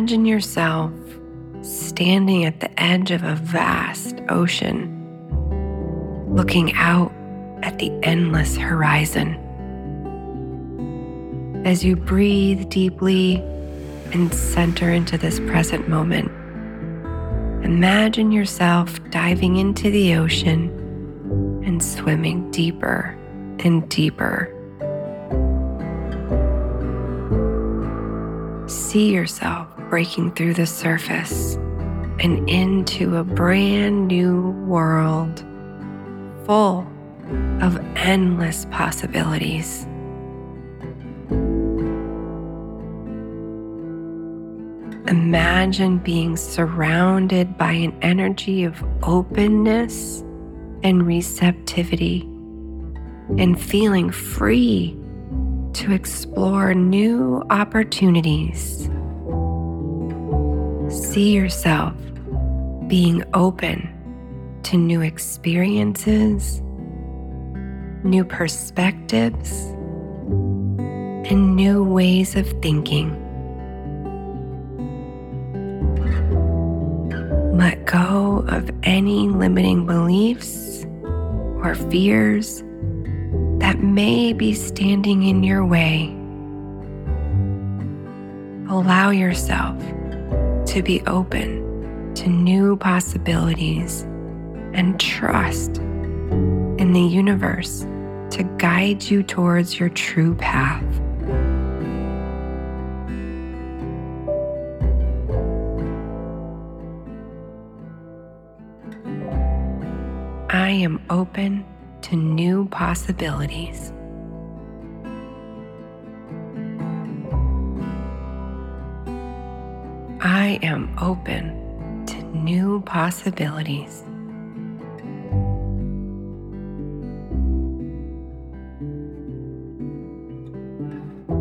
Imagine yourself standing at the edge of a vast ocean, looking out at the endless horizon. As you breathe deeply and center into this present moment, imagine yourself diving into the ocean and swimming deeper and deeper see yourself breaking through the surface and into a brand new world full of endless possibilities. Imagine being surrounded by an energy of openness and receptivity and feeling free to explore new opportunities. See yourself being open to new experiences, new perspectives, and new ways of thinking. Let go of any limiting beliefs or fears that may be standing in your way. Allow yourself to be open to new possibilities and trust in the universe to guide you towards your true path. I am open to new possibilities. I am open to new possibilities.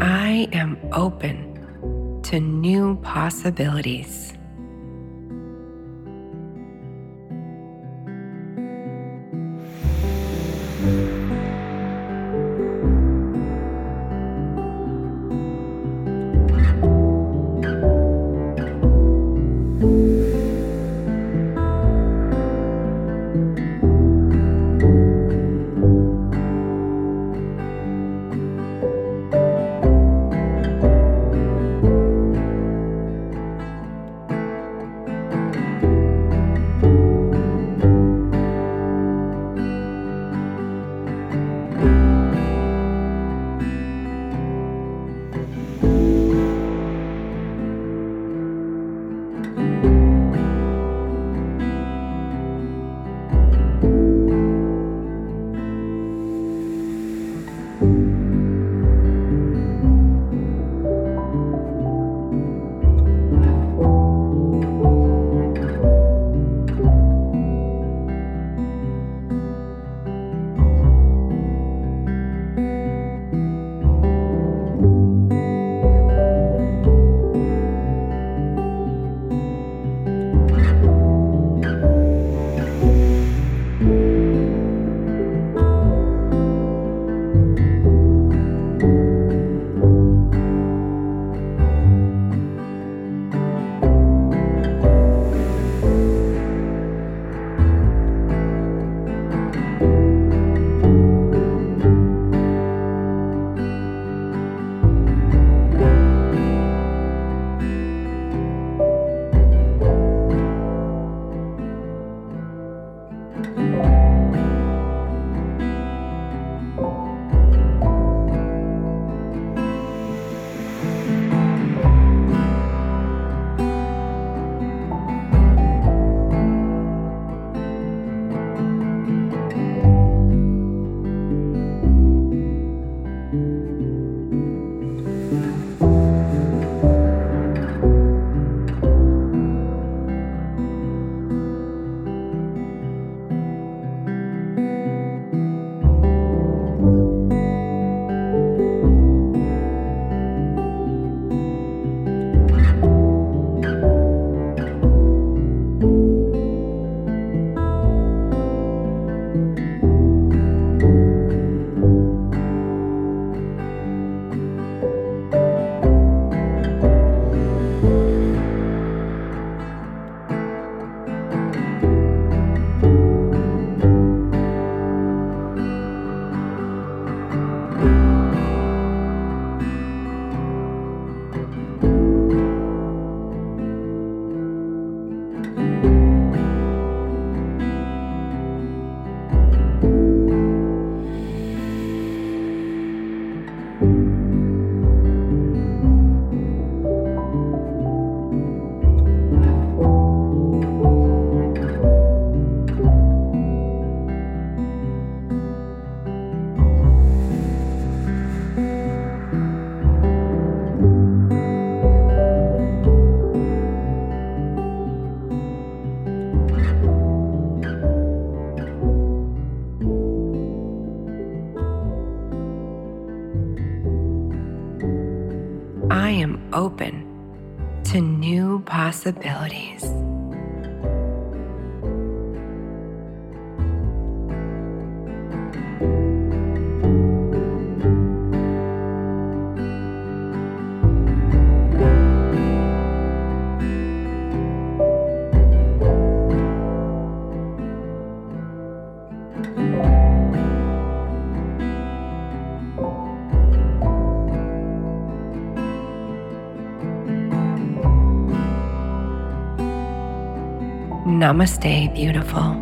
I am open to new possibilities. I am open to new possibilities. Namaste, beautiful.